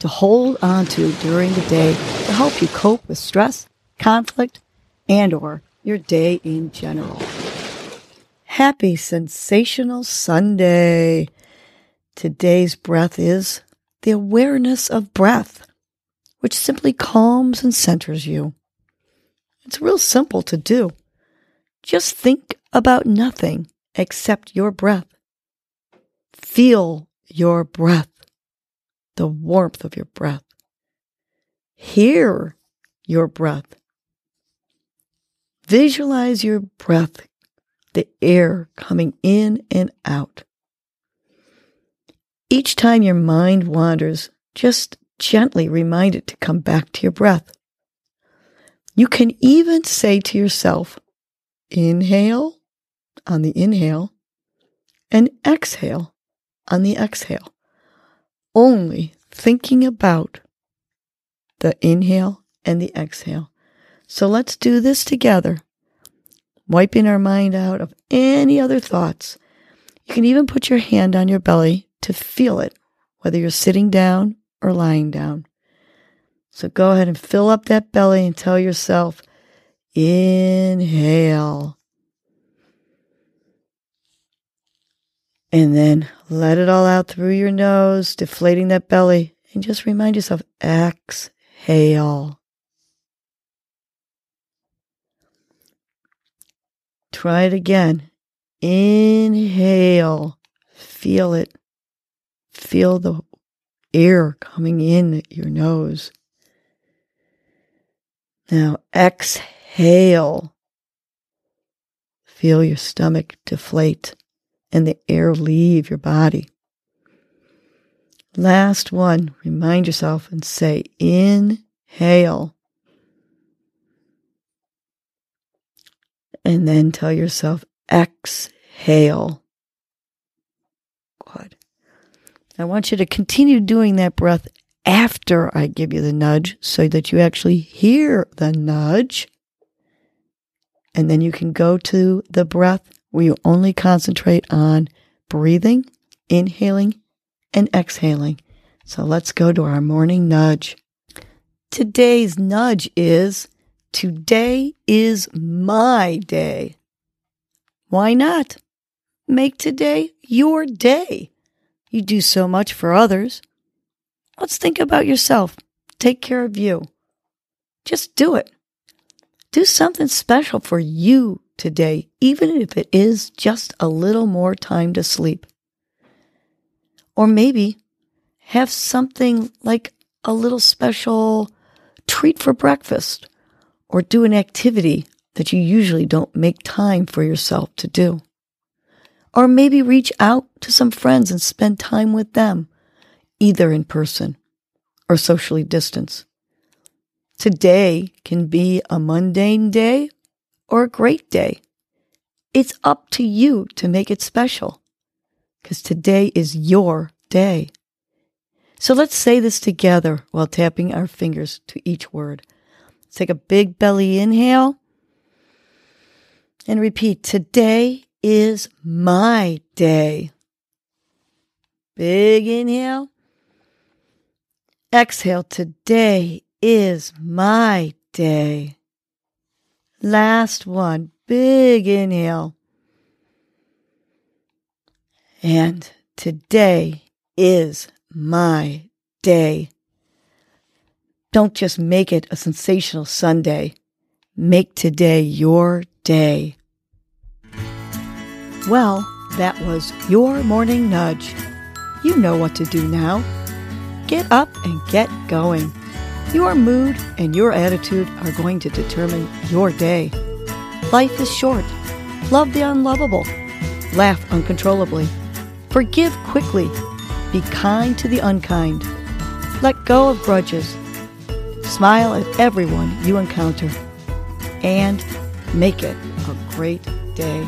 to hold on to during the day to help you cope with stress, conflict, and or your day in general. Happy sensational Sunday. Today's breath is the awareness of breath, which simply calms and centers you. It's real simple to do. Just think about nothing except your breath. Feel your breath the warmth of your breath. Hear your breath. Visualize your breath, the air coming in and out. Each time your mind wanders, just gently remind it to come back to your breath. You can even say to yourself, inhale on the inhale and exhale on the exhale only thinking about the inhale and the exhale. So let's do this together, wiping our mind out of any other thoughts. You can even put your hand on your belly to feel it, whether you're sitting down or lying down. So go ahead and fill up that belly and tell yourself, inhale. And then let it all out through your nose, deflating that belly. And just remind yourself exhale. Try it again. Inhale. Feel it. Feel the air coming in your nose. Now exhale. Feel your stomach deflate and the air leave your body. Last one, remind yourself and say, inhale. And then tell yourself, exhale. Good. I want you to continue doing that breath after I give you the nudge so that you actually hear the nudge. And then you can go to the breath where you only concentrate on breathing, inhaling, and exhaling. So let's go to our morning nudge. Today's nudge is Today is my day. Why not? Make today your day. You do so much for others. Let's think about yourself. Take care of you. Just do it. Do something special for you today, even if it is just a little more time to sleep. Or maybe have something like a little special treat for breakfast, or do an activity that you usually don't make time for yourself to do. Or maybe reach out to some friends and spend time with them, either in person or socially distance. Today can be a mundane day or a great day. It's up to you to make it special because today is your day. So let's say this together while tapping our fingers to each word. Let's take a big belly inhale and repeat Today is my day. Big inhale. Exhale. Today is my day. Last one. Big inhale. And today is my day. Don't just make it a sensational Sunday. Make today your day. Well, that was your morning nudge. You know what to do now. Get up and get going. Your mood and your attitude are going to determine your day. Life is short. Love the unlovable. Laugh uncontrollably. Forgive quickly. Be kind to the unkind. Let go of grudges. Smile at everyone you encounter and make it a great day